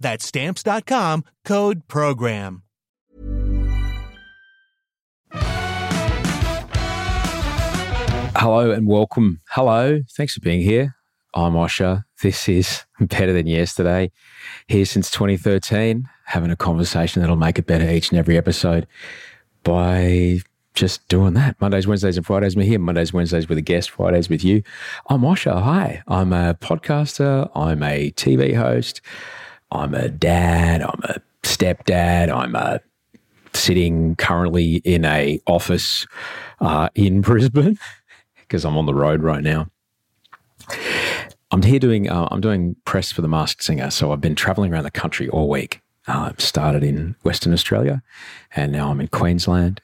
That's stamps.com, code program. Hello and welcome. Hello. Thanks for being here. I'm Osher. This is Better Than Yesterday. Here since 2013, having a conversation that'll make it better each and every episode by just doing that. Mondays, Wednesdays, and Fridays, we're here. Mondays, Wednesdays with a guest, Fridays with you. I'm Osher. Hi. I'm a podcaster. I'm a TV host. I'm a dad. I'm a stepdad. I'm a sitting currently in a office uh, in Brisbane because I'm on the road right now. I'm here doing uh, I'm doing press for the Masked Singer, so I've been traveling around the country all week. Uh, started in Western Australia, and now I'm in Queensland,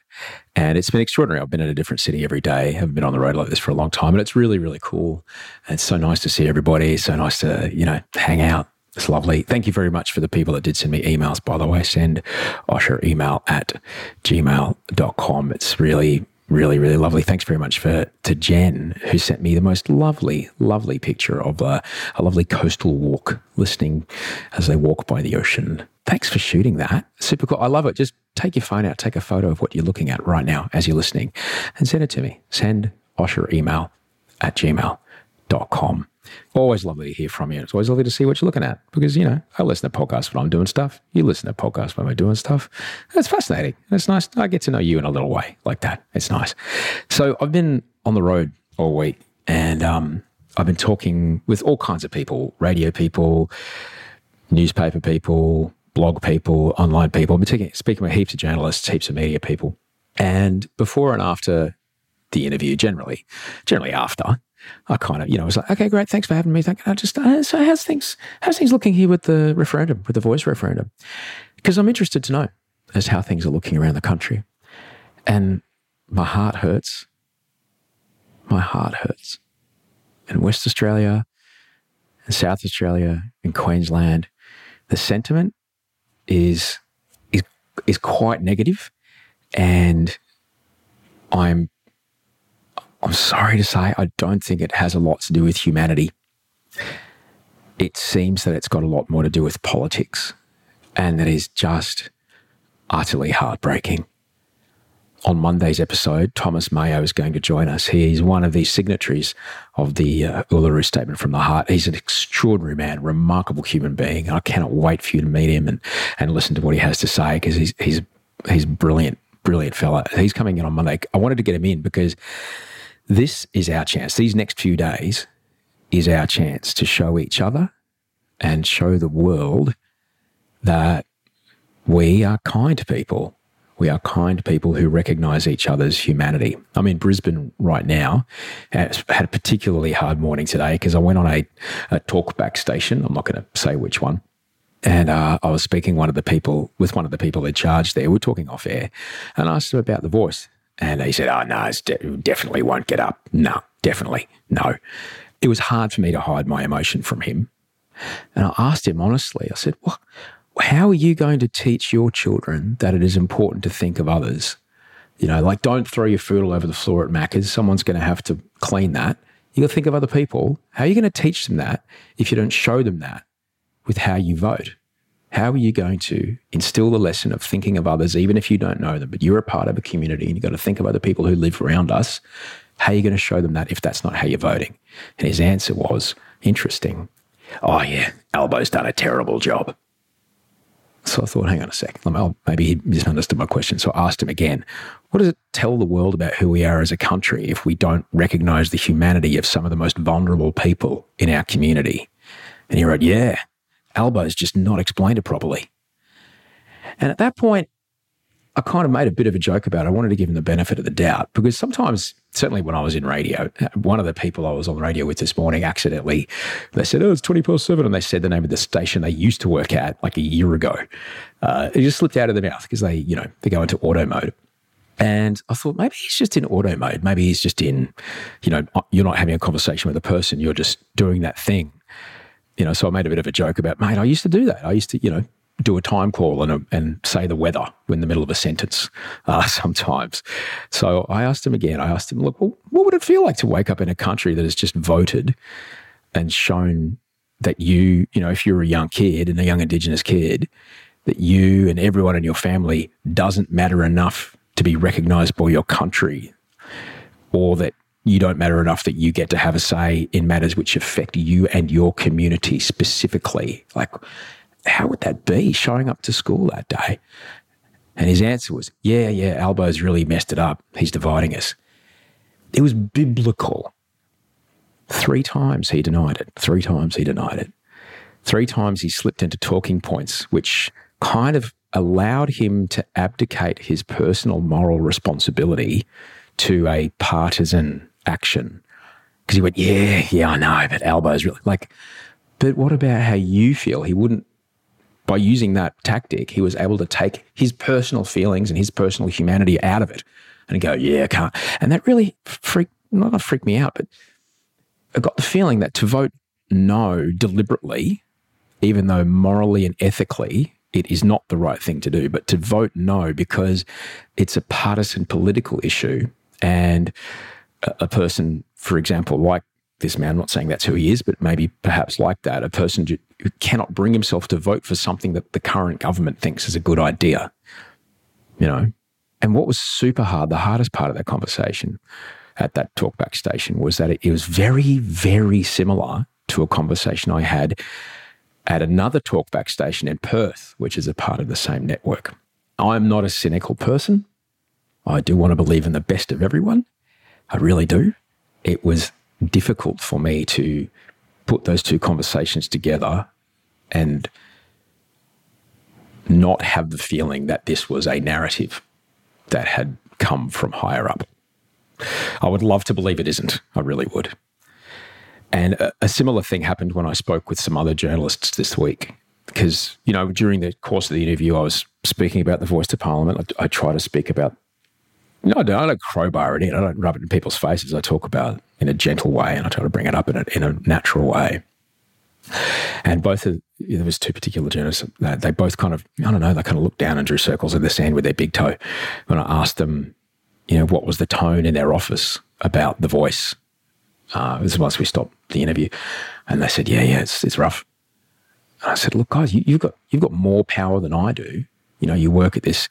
and it's been extraordinary. I've been in a different city every day. I've been on the road like this for a long time, and it's really really cool. And it's so nice to see everybody. so nice to you know hang out. It's lovely. Thank you very much for the people that did send me emails, by the way. Send Osher email at gmail.com. It's really really, really lovely. Thanks very much for to Jen, who sent me the most lovely, lovely picture of a, a lovely coastal walk, listening as they walk by the ocean. Thanks for shooting that. Super cool. I love it. Just take your phone out, take a photo of what you're looking at right now as you're listening, and send it to me. Send Osher email at gmail.com. Always lovely to hear from you. It's always lovely to see what you're looking at because, you know, I listen to podcasts when I'm doing stuff. You listen to podcasts when we're doing stuff. It's fascinating. It's nice. I get to know you in a little way like that. It's nice. So I've been on the road all week and um, I've been talking with all kinds of people radio people, newspaper people, blog people, online people. I've been speaking with heaps of journalists, heaps of media people. And before and after the interview, generally, generally after, I kind of, you know, was like, okay, great, thanks for having me. I just, uh, so how's things, how's things looking here with the referendum, with the voice referendum? Because I'm interested to know as how things are looking around the country, and my heart hurts. My heart hurts. In West Australia, in South Australia, in Queensland, the sentiment is is is quite negative, and I'm I'm sorry to say, I don't think it has a lot to do with humanity. It seems that it's got a lot more to do with politics, and that is just utterly heartbreaking. On Monday's episode, Thomas Mayo is going to join us. He's one of the signatories of the uh, Uluru Statement from the Heart. He's an extraordinary man, remarkable human being. I cannot wait for you to meet him and, and listen to what he has to say because he's, he's, he's brilliant, brilliant fella. He's coming in on Monday. I wanted to get him in because this is our chance. These next few days is our chance to show each other and show the world that we are kind people. We are kind people who recognize each other's humanity. I'm in Brisbane right now. I Had a particularly hard morning today because I went on a, a talkback station. I'm not going to say which one. And uh, I was speaking one of the people with one of the people in charge there. We're talking off air, and I asked him about the voice. And he said, Oh, no, it de- definitely won't get up. No, definitely, no. It was hard for me to hide my emotion from him. And I asked him honestly, I said, well, How are you going to teach your children that it is important to think of others You know, like don't throw your food all over the floor at Macca's. Someone's going to have to clean that. You got to think of other people. How are you going to teach them that if you don't show them that with how you vote? How are you going to instill the lesson of thinking of others, even if you don't know them, but you're a part of a community and you've got to think of other people who live around us? How are you going to show them that if that's not how you're voting? And his answer was interesting. Oh, yeah, Albo's done a terrible job. So I thought, hang on a sec. Maybe he misunderstood my question. So I asked him again, what does it tell the world about who we are as a country if we don't recognize the humanity of some of the most vulnerable people in our community? And he wrote, yeah, Albo's just not explained it properly. And at that point, I kind of made a bit of a joke about it. I wanted to give him the benefit of the doubt because sometimes, certainly when I was in radio, one of the people I was on the radio with this morning accidentally, they said, Oh, it's 24 7. And they said the name of the station they used to work at like a year ago. Uh, it just slipped out of their mouth because they, you know, they go into auto mode. And I thought maybe he's just in auto mode. Maybe he's just in, you know, you're not having a conversation with a person, you're just doing that thing. You know, so I made a bit of a joke about, mate, I used to do that. I used to, you know, do a time call and, and say the weather in the middle of a sentence uh, sometimes. So I asked him again, I asked him, look, well, what would it feel like to wake up in a country that has just voted and shown that you, you know, if you're a young kid and a young Indigenous kid, that you and everyone in your family doesn't matter enough to be recognized by your country or that you don't matter enough that you get to have a say in matters which affect you and your community specifically. Like, how would that be showing up to school that day? And his answer was, yeah, yeah, Albo's really messed it up. He's dividing us. It was biblical. Three times he denied it. Three times he denied it. Three times he slipped into talking points, which kind of allowed him to abdicate his personal moral responsibility to a partisan action. Because he went, yeah, yeah, I know, but Albo's really like, but what about how you feel? He wouldn't by using that tactic, he was able to take his personal feelings and his personal humanity out of it and go, yeah, I can't. And that really freaked, not freaked me out, but I got the feeling that to vote no deliberately, even though morally and ethically it is not the right thing to do, but to vote no because it's a partisan political issue and a person, for example, like this man, I'm not saying that's who he is, but maybe perhaps like that, a person who cannot bring himself to vote for something that the current government thinks is a good idea, you know? And what was super hard, the hardest part of that conversation at that talkback station was that it, it was very, very similar to a conversation I had at another talkback station in Perth, which is a part of the same network. I'm not a cynical person. I do want to believe in the best of everyone. I really do. It was difficult for me to put those two conversations together and not have the feeling that this was a narrative that had come from higher up. I would love to believe it isn't. I really would. And a, a, similar thing happened when I spoke with some other journalists this week. Because, you know, during the course of the interview, I was speaking about the voice to parliament. I, I try to speak about no, I don't, I don't crowbar it in. I don't rub it in people's faces. I talk about it in a gentle way and I try to bring it up in a, in a natural way. And both of there was two particular journalists. They both kind of I don't know. They kind of looked down and drew circles in the sand with their big toe. When I asked them, you know, what was the tone in their office about the voice, uh, this is once we stopped the interview, and they said, "Yeah, yeah, it's it's rough." And I said, "Look, guys, you, you've got you've got more power than I do. You know, you work at this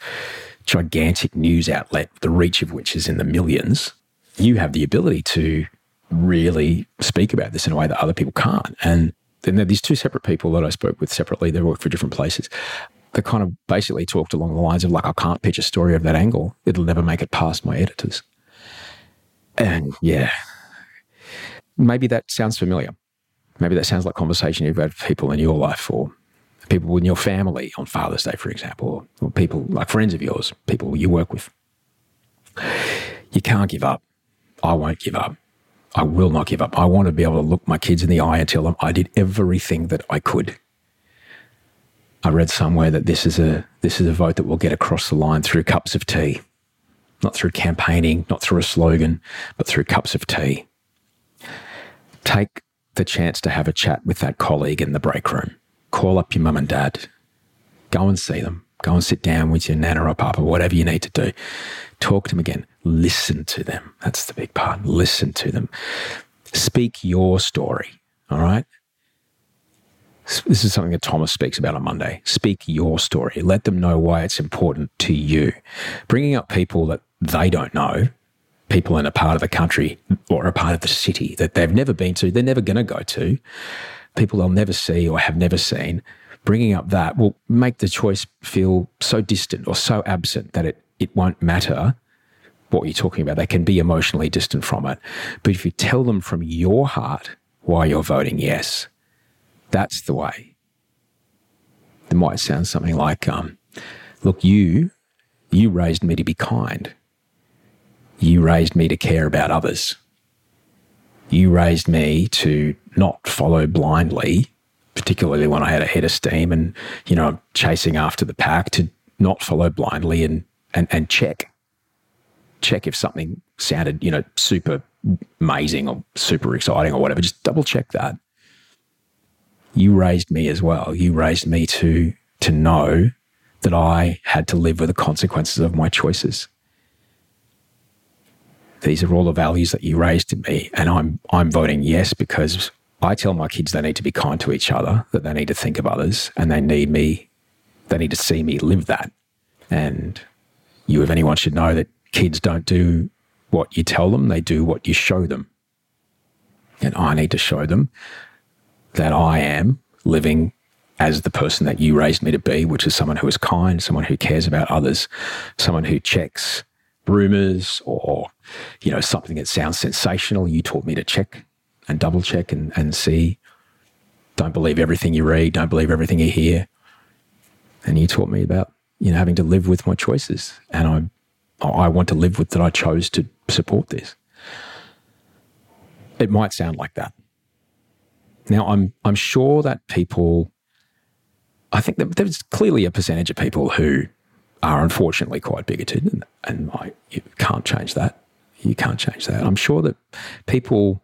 gigantic news outlet, the reach of which is in the millions, you have the ability to really speak about this in a way that other people can't. And then there are these two separate people that I spoke with separately. They work for different places. They kind of basically talked along the lines of like, I can't pitch a story of that angle. It'll never make it past my editors. And yeah, maybe that sounds familiar. Maybe that sounds like conversation you've had with people in your life or people in your family on Father's Day, for example, or, people like friends of yours, people you work with. You can't give up. I won't give up. I will not give up. I want to be able to look my kids in the eye and tell them I did everything that I could. I read somewhere that this is a this is a vote that will get across the line through cups of tea, not through campaigning, not through a slogan, but through cups of tea. Take the chance to have a chat with that colleague in the break room call up your mum and dad, go and see them, Go and sit down with your nana or papa, whatever you need to do. Talk to them again. Listen to them. That's the big part. Listen to them. Speak your story. All right. This is something that Thomas speaks about on Monday. Speak your story. Let them know why it's important to you. Bringing up people that they don't know, people in a part of the country or a part of the city that they've never been to, they're never going to go to, people they'll never see or have never seen. Bringing up that will make the choice feel so distant or so absent that it, it won't matter what you're talking about. They can be emotionally distant from it. But if you tell them from your heart why you're voting yes, that's the way. It might sound something like, um, look, you, you raised me to be kind. You raised me to care about others. You raised me to not follow blindly, particularly when I had a head of steam and, you know, chasing after the pack, to not follow blindly and, and, and check. Check if something sounded, you know, super amazing or super exciting or whatever. Just double check that you raised me as well. You raised me to to know that I had to live with the consequences of my choices. These are all the values that you raised in me, and I'm I'm voting yes because I tell my kids they need to be kind to each other, that they need to think of others, and they need me, they need to see me live that. And you, if anyone, should know that kids don't do what you tell them; they do what you show them. And I need to show them that I am living as the person that you raised me to be, which is someone who is kind, someone who cares about others, someone who checks rumors or, you know, something that sounds sensational. You taught me to check and double check and, and see. Don't believe everything you read, don't believe everything you hear. And you taught me about, you know, having to live with my choices. And I I want to live with that I chose to support this. It might sound like that. Now, I'm I'm sure that people, I think that there's clearly a percentage of people who are unfortunately quite bigoted, and, and I, you can't change that. You can't change that. I'm sure that people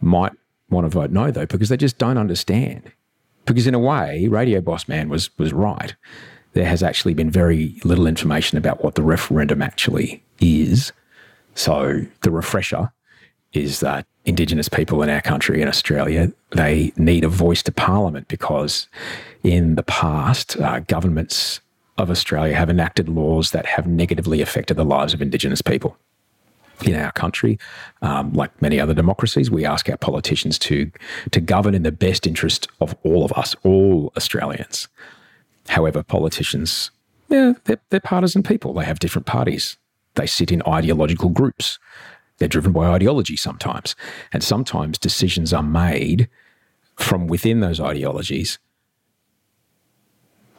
might want to vote no though because they just don't understand. Because in a way, Radio Boss Man was was right. There has actually been very little information about what the referendum actually is. So the refresher is that Indigenous people in our country, in Australia, they need a voice to Parliament because in the past, uh, governments of Australia have enacted laws that have negatively affected the lives of Indigenous people. In our country, um, like many other democracies, we ask our politicians to, to govern in the best interest of all of us, all Australians. However, politicians, yeah, they're, they're partisan people. They have different parties. They sit in ideological groups. They're driven by ideology sometimes. And sometimes decisions are made from within those ideologies.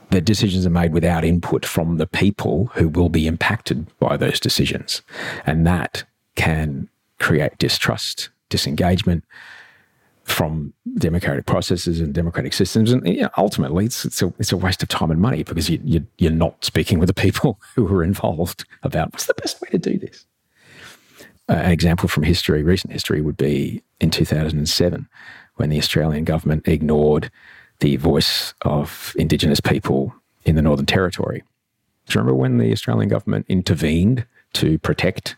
The decisions are made without input from the people who will be impacted by those decisions. And that can create distrust, disengagement from democratic processes and democratic systems. And yeah, ultimately, it's, it's, a, it's a waste of time and money because you, you, you're not speaking with the people who are involved about what's the best way to do this an example from history, recent history, would be in 2007 when the Australian government ignored the voice of Indigenous people in the Northern Territory. Do you remember when the Australian government intervened to protect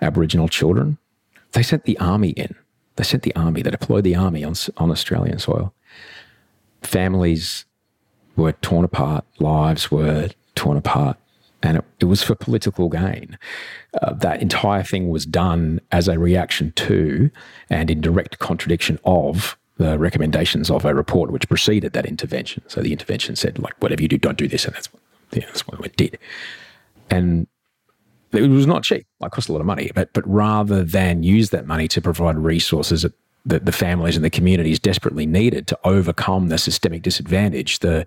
Aboriginal children? They sent the army in. They sent the army, they deployed the army on, on Australian soil. Families were torn apart, lives were torn apart and it, it, was for political gain. Uh, that entire thing was done as a reaction to and in direct contradiction of the recommendations of a report which preceded that intervention. So the intervention said, like, whatever you do, don't do this, and that's what, yeah, that's what it did. And it was not cheap; like, cost a lot of money. But but rather than use that money to provide resources that the families and the communities desperately needed to overcome the systemic disadvantage, the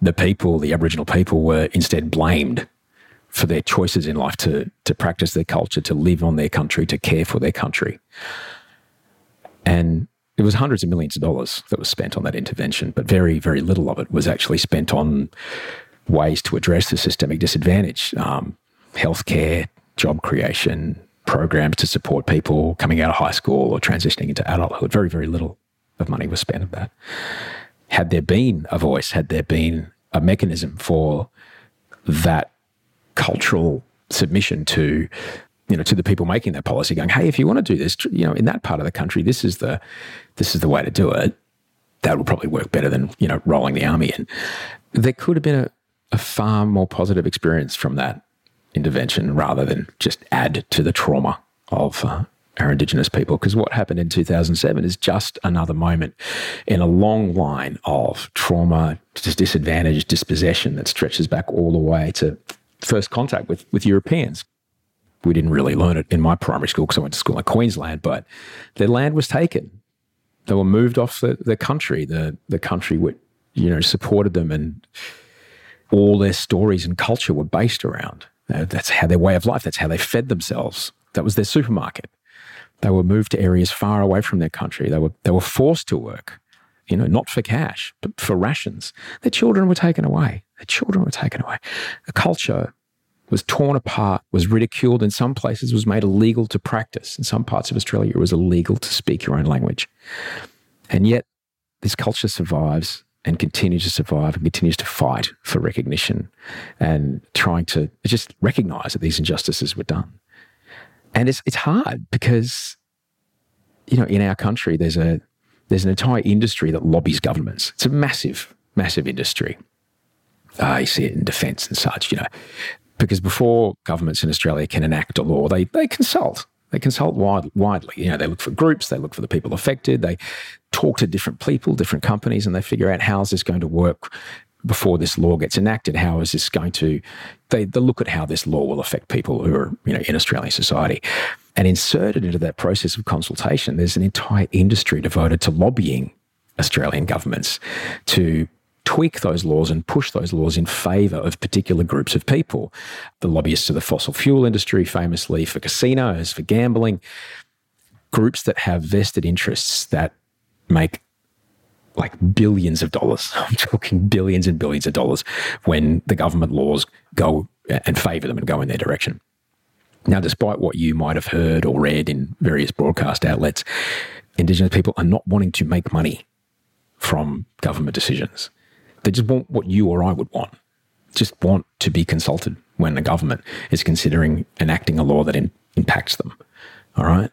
the people, the Aboriginal people, were instead blamed for their choices in life to, to practice their culture, to live on their country, to care for their country. And it was hundreds of millions of dollars that was spent on that intervention, but very, very little of it was actually spent on ways to address the systemic disadvantage um, healthcare, job creation, programs to support people coming out of high school or transitioning into adulthood. Very, very little of money was spent on that. Had there been a voice, had there been a mechanism for that cultural submission to you know to the people making that policy going hey if you want to do this you know in that part of the country this is the this is the way to do it that would probably work better than you know rolling the army in there could have been a, a far more positive experience from that intervention rather than just add to the trauma of uh, our Indigenous people. Because what happened in 2007 is just another moment in a long line of trauma, disadvantage, dispossession that stretches back all the way to first contact with, with Europeans. We didn't really learn it in my primary school because I went to school in Queensland, but their land was taken. They were moved off the, the country, the, the country which, you know, supported them and all their stories and culture were based around. That's how their way of life, that's how they fed themselves. That was their supermarket. They were moved to areas far away from their country. They were, they were forced to work, you know, not for cash, but for rations. Their children were taken away. Their children were taken away. The culture was torn apart, was ridiculed. In some places, was made illegal to practice. In some parts of Australia, it was illegal to speak your own language. And yet, this culture survives and continues to survive and continues to fight for recognition and trying to just recognize that these injustices were done. And it's it's hard because, you know, in our country there's a there's an entire industry that lobbies governments. It's a massive, massive industry. Uh, you see it in defence and such, you know, because before governments in Australia can enact a law, they they consult. They consult wide, widely. You know, they look for groups, they look for the people affected, they talk to different people, different companies, and they figure out how is this going to work before this law gets enacted. How is this going to? They, they look at how this law will affect people who are you know in Australian society, and inserted into that process of consultation, there's an entire industry devoted to lobbying Australian governments to tweak those laws and push those laws in favour of particular groups of people. The lobbyists of the fossil fuel industry, famously for casinos, for gambling, groups that have vested interests that make like billions of dollars. I'm talking billions and billions of dollars when the government laws go and favour them and go in their direction. Now, despite what you might have heard or read in various broadcast outlets, Indigenous people are not wanting to make money from government decisions. They just want what you or I would want. Just want to be consulted when the government is considering enacting a law that in, impacts them. All right.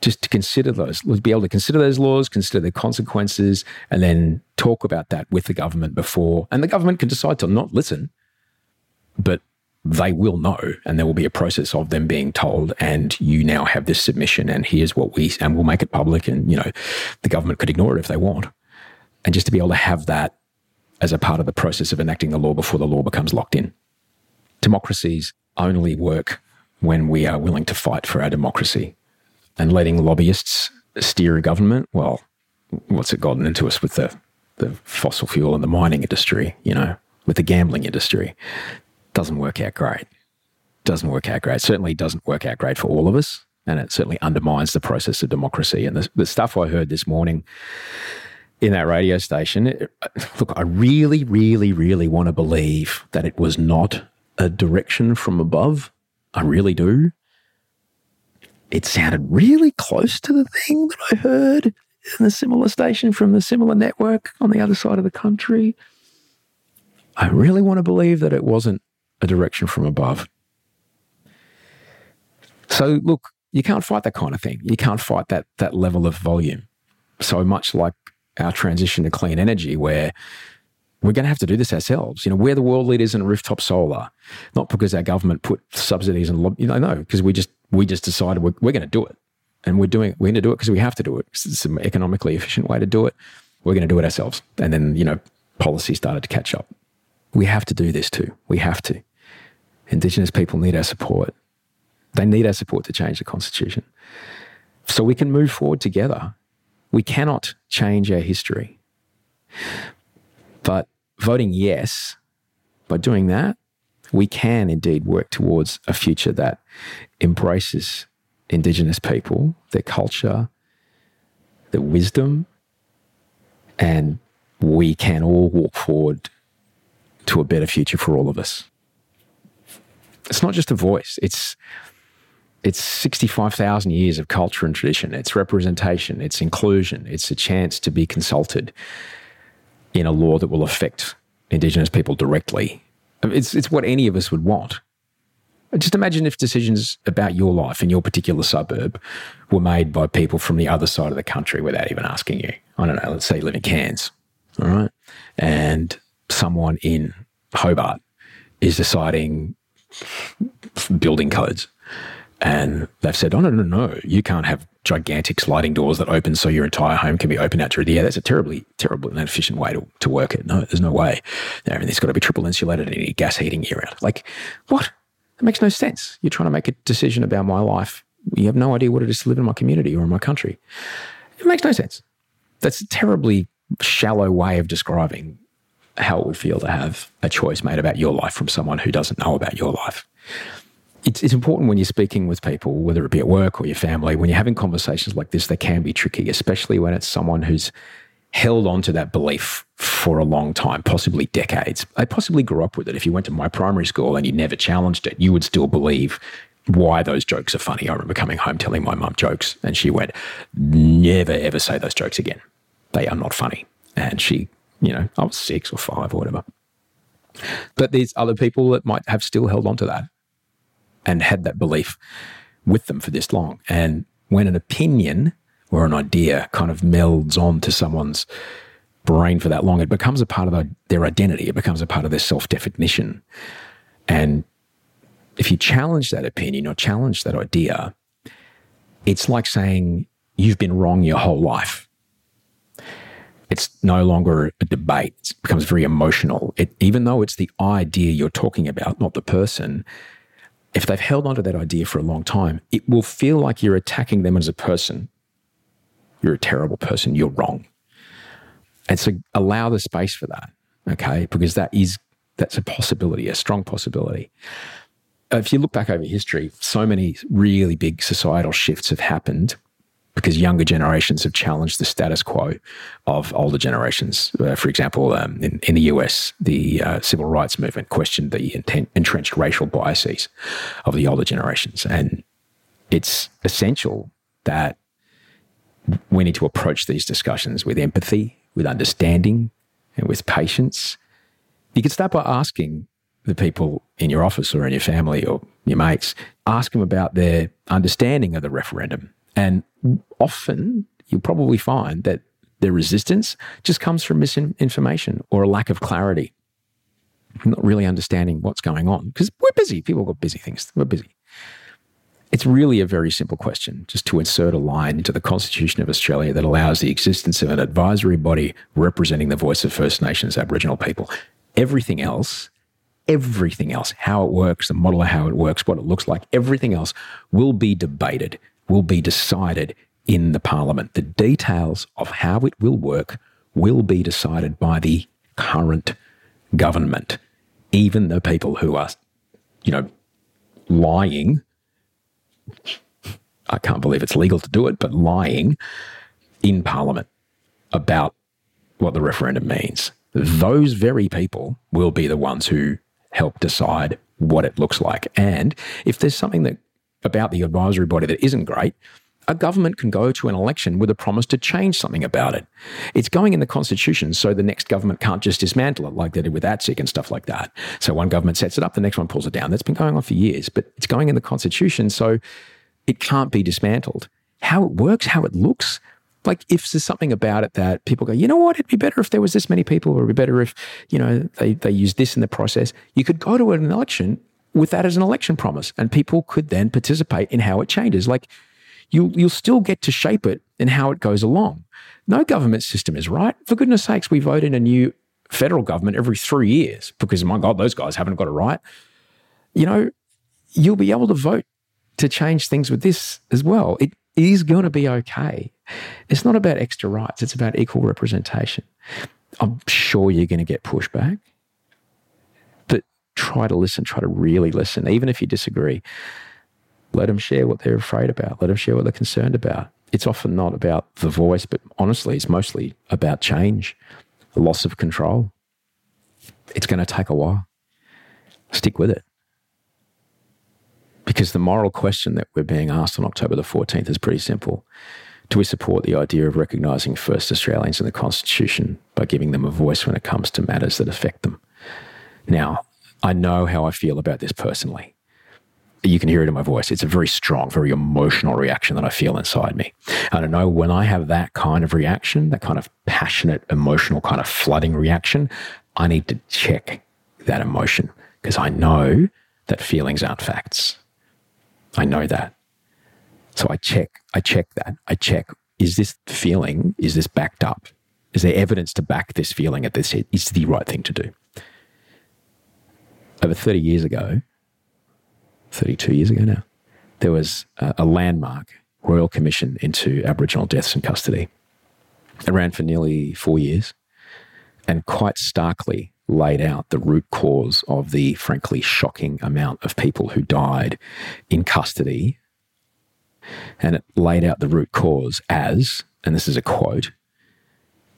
Just to consider those, be able to consider those laws, consider the consequences, and then talk about that with the government before. And the government can decide to not listen, but they will know and there will be a process of them being told and you now have this submission and here's what we and we'll make it public and you know the government could ignore it if they want and just to be able to have that as a part of the process of enacting the law before the law becomes locked in. Democracies only work when we are willing to fight for our democracy. And letting lobbyists steer a government, well, what's it gotten into us with the, the fossil fuel and the mining industry, you know, with the gambling industry? Doesn't work out great. Doesn't work out great. Certainly doesn't work out great for all of us. And it certainly undermines the process of democracy. And the, the stuff I heard this morning in that radio station. Look, I really, really, really want to believe that it was not a direction from above. I really do. It sounded really close to the thing that I heard in a similar station from the similar network on the other side of the country. I really want to believe that it wasn't a direction from above. So, look, you can't fight that kind of thing. You can't fight that that level of volume. So much like our transition to clean energy where we're going to have to do this ourselves. You know, we're the world leaders in rooftop solar, not because our government put subsidies and you know, no, because we just we just decided we're, we're going to do it, and we're doing we're going to do it because we have to do it. It's an economically efficient way to do it. We're going to do it ourselves, and then you know, policy started to catch up. We have to do this too. We have to. Indigenous people need our support. They need our support to change the constitution, so we can move forward together we cannot change our history. But voting yes, by doing that, we can indeed work towards a future that embraces Indigenous people, their culture, their wisdom, and we can all walk forward to a better future for all of us. It's not just a voice, it's it's 65,000 years of culture and tradition. It's representation, it's inclusion, it's a chance to be consulted in a law that will affect Indigenous people directly It's, it's what any of us would want. Just imagine if decisions about your life in your particular suburb were made by people from the other side of the country without even asking you. I don't know, let's say you live in Cairns, all right? And someone in Hobart is deciding building codes. And they've said, oh, no, no, no, you can't have gigantic sliding doors that open so your entire home can be open out through the air. That's a terribly, terribly inefficient way to, to work it. No, there's no way. Everything's got to be triple insulated and you gas heating year round. Like, what? That makes no sense. You're trying to make a decision about my life. You have no idea what it is to live in my community or in my country. It makes no sense. That's a terribly shallow way of describing how it would feel to have a choice made about your life from someone who doesn't know about your life. It's, it's important when you're speaking with people, whether it be at work or your family, when you're having conversations like this, they can be tricky, especially when it's someone who's held on to that belief for a long time, possibly decades. They possibly grew up with it. If you went to my primary school and you never challenged it, you would still believe why those jokes are funny. I remember coming home telling my mum jokes, and she went, Never ever say those jokes again. They are not funny. And she you know, I was six or five or whatever. But there's other people that might have still held on to that and had that belief with them for this long. And when an opinion or an idea kind of melds onto someone's brain for that long, it becomes a part of their identity. It becomes a part of their self definition. And if you challenge that opinion or challenge that idea, it's like saying you've been wrong your whole life it's no longer a debate. It becomes very emotional. It, even though it's the idea you're talking about, not the person, if they've held onto that idea for a long time, it will feel like you're attacking them as a person. You're a terrible person. You're wrong. And so allow the space for that, okay? Because that is that's a possibility, a strong possibility. If you look back over history, so many really big societal shifts have happened because younger generations have challenged the status quo of older generations. Uh, for example, um, in, in, the US, the uh, civil rights movement questioned the intent, entrenched racial biases of the older generations. And it's essential that we need to approach these discussions with empathy, with understanding, and with patience. You can start by asking the people in your office or in your family or your mates, ask them about their understanding of the referendum and often you'll probably find that their resistance just comes from misinformation or a lack of clarity, not really understanding what's going on. Because we're busy. People got busy things. We're busy. It's really a very simple question just to insert a line into the Constitution of Australia that allows the existence of an advisory body representing the voice of First Nations Aboriginal people. Everything else, everything else, how it works, the model of how it works, what it looks like, everything else will be debated will be decided in the parliament. The details of how it will work will be decided by the current government, even the people who are, you know, lying. I can't believe it's legal to do it, but lying in parliament about what the referendum means. Those very people will be the ones who help decide what it looks like. And if there's something that about the advisory body that isn't great, a government can go to an election with a promise to change something about it. It's going in the constitution, so the next government can't just dismantle it like they did with ATSIC and stuff like that. So one government sets it up, the next one pulls it down. That's been going on for years, but it's going in the constitution, so it can't be dismantled. How it works, how it looks, like if there's something about it that people go, you know what, it'd be better if there was this many people, or it'd be better if, you know, they, they use this in the process. You could go to an election with that as an election promise, and people could then participate in how it changes. Like you, you'll still get to shape it in how it goes along. No government system is right. For goodness sakes, we vote in a new federal government every three years because, my God, those guys haven't got it right. You know, you'll be able to vote to change things with this as well. It is going to be okay. It's not about extra rights, it's about equal representation. I'm sure you're going to get pushback try to listen, try to really listen, even if you disagree. Let them share what they're afraid about. Let them share what they're concerned about. It's often not about the voice, but honestly, it's mostly about change, loss of control. It's going to take a while. Stick with it. Because the moral question that we're being asked on October the 14th is pretty simple. Do we support the idea of recognising first Australians in the Constitution by giving them a voice when it comes to matters that affect them? Now, I know how I feel about this personally. You can hear it in my voice. It's a very strong, very emotional reaction that I feel inside me. And I know when I have that kind of reaction, that kind of passionate, emotional, kind of flooding reaction, I need to check that emotion because I know that feelings aren't facts. I know that. So I check, I check that. I check, is this feeling, is this backed up? Is there evidence to back this feeling that this is the right thing to do? Over 30 years ago, 32 years ago now, there was a, a landmark Royal Commission into Aboriginal deaths in custody. It ran for nearly four years and quite starkly laid out the root cause of the frankly shocking amount of people who died in custody. And it laid out the root cause as, and this is a quote,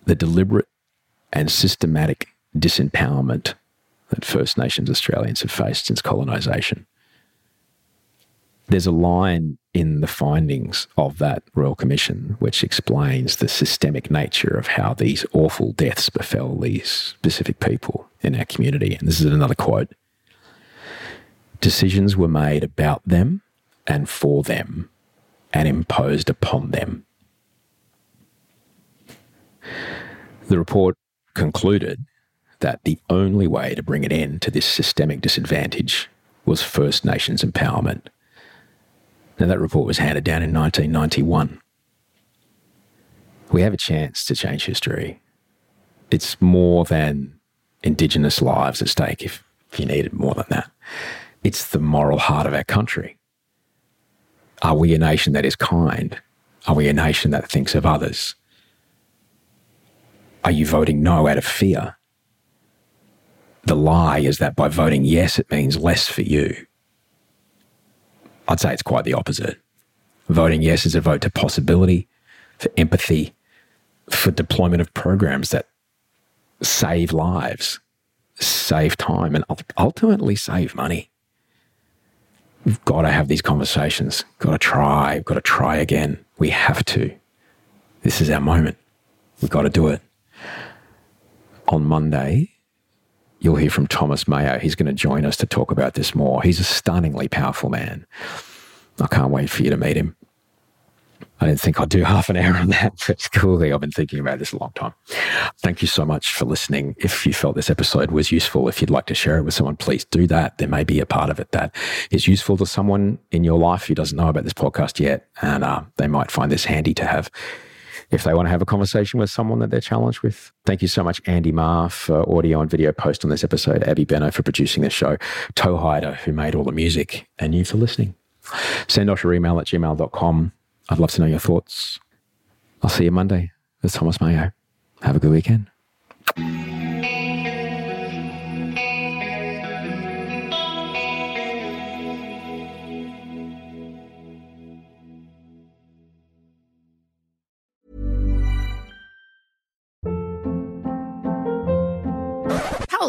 the deliberate and systematic disempowerment that First Nations Australians have faced since colonisation. There's a line in the findings of that Royal Commission which explains the systemic nature of how these awful deaths befell these specific people in our community. And this is another quote Decisions were made about them and for them and imposed upon them. The report concluded that the only way to bring an end to this systemic disadvantage was First Nations empowerment. Now, that report was handed down in 1991. We have a chance to change history. It's more than Indigenous lives at stake, if, if you needed more than that. It's the moral heart of our country. Are we a nation that is kind? Are we a nation that thinks of others? Are you voting no out of fear? The lie is that by voting yes, it means less for you. I'd say it's quite the opposite. Voting yes is a vote to possibility, for empathy, for deployment of programs that save lives, save time, and ultimately save money. We've got to have these conversations. Got to try. We've got to try again. We have to. This is our moment. We've got to do it. On Monday, you'll hear from Thomas Mayo. He's going to join us to talk about this more. He's a stunningly powerful man. I can't wait for you to meet him. I didn't think I'd do half an hour on that, but clearly I've been thinking about this a long time. Thank you so much for listening. If you felt this episode was useful, if you'd like to share it with someone, please do that. There may be a part of it that is useful to someone in your life who doesn't know about this podcast yet, and uh, they might find this handy to have if they want to have a conversation with someone that they're challenged with. Thank you so much, Andy Marr, for audio and video post on this episode, Abby Benno for producing the show, Toehider, who made all the music, and you for listening. Send us your email at gmail.com. I'd love to know your thoughts. I'll see you Monday with Thomas Mayo. Have a good weekend.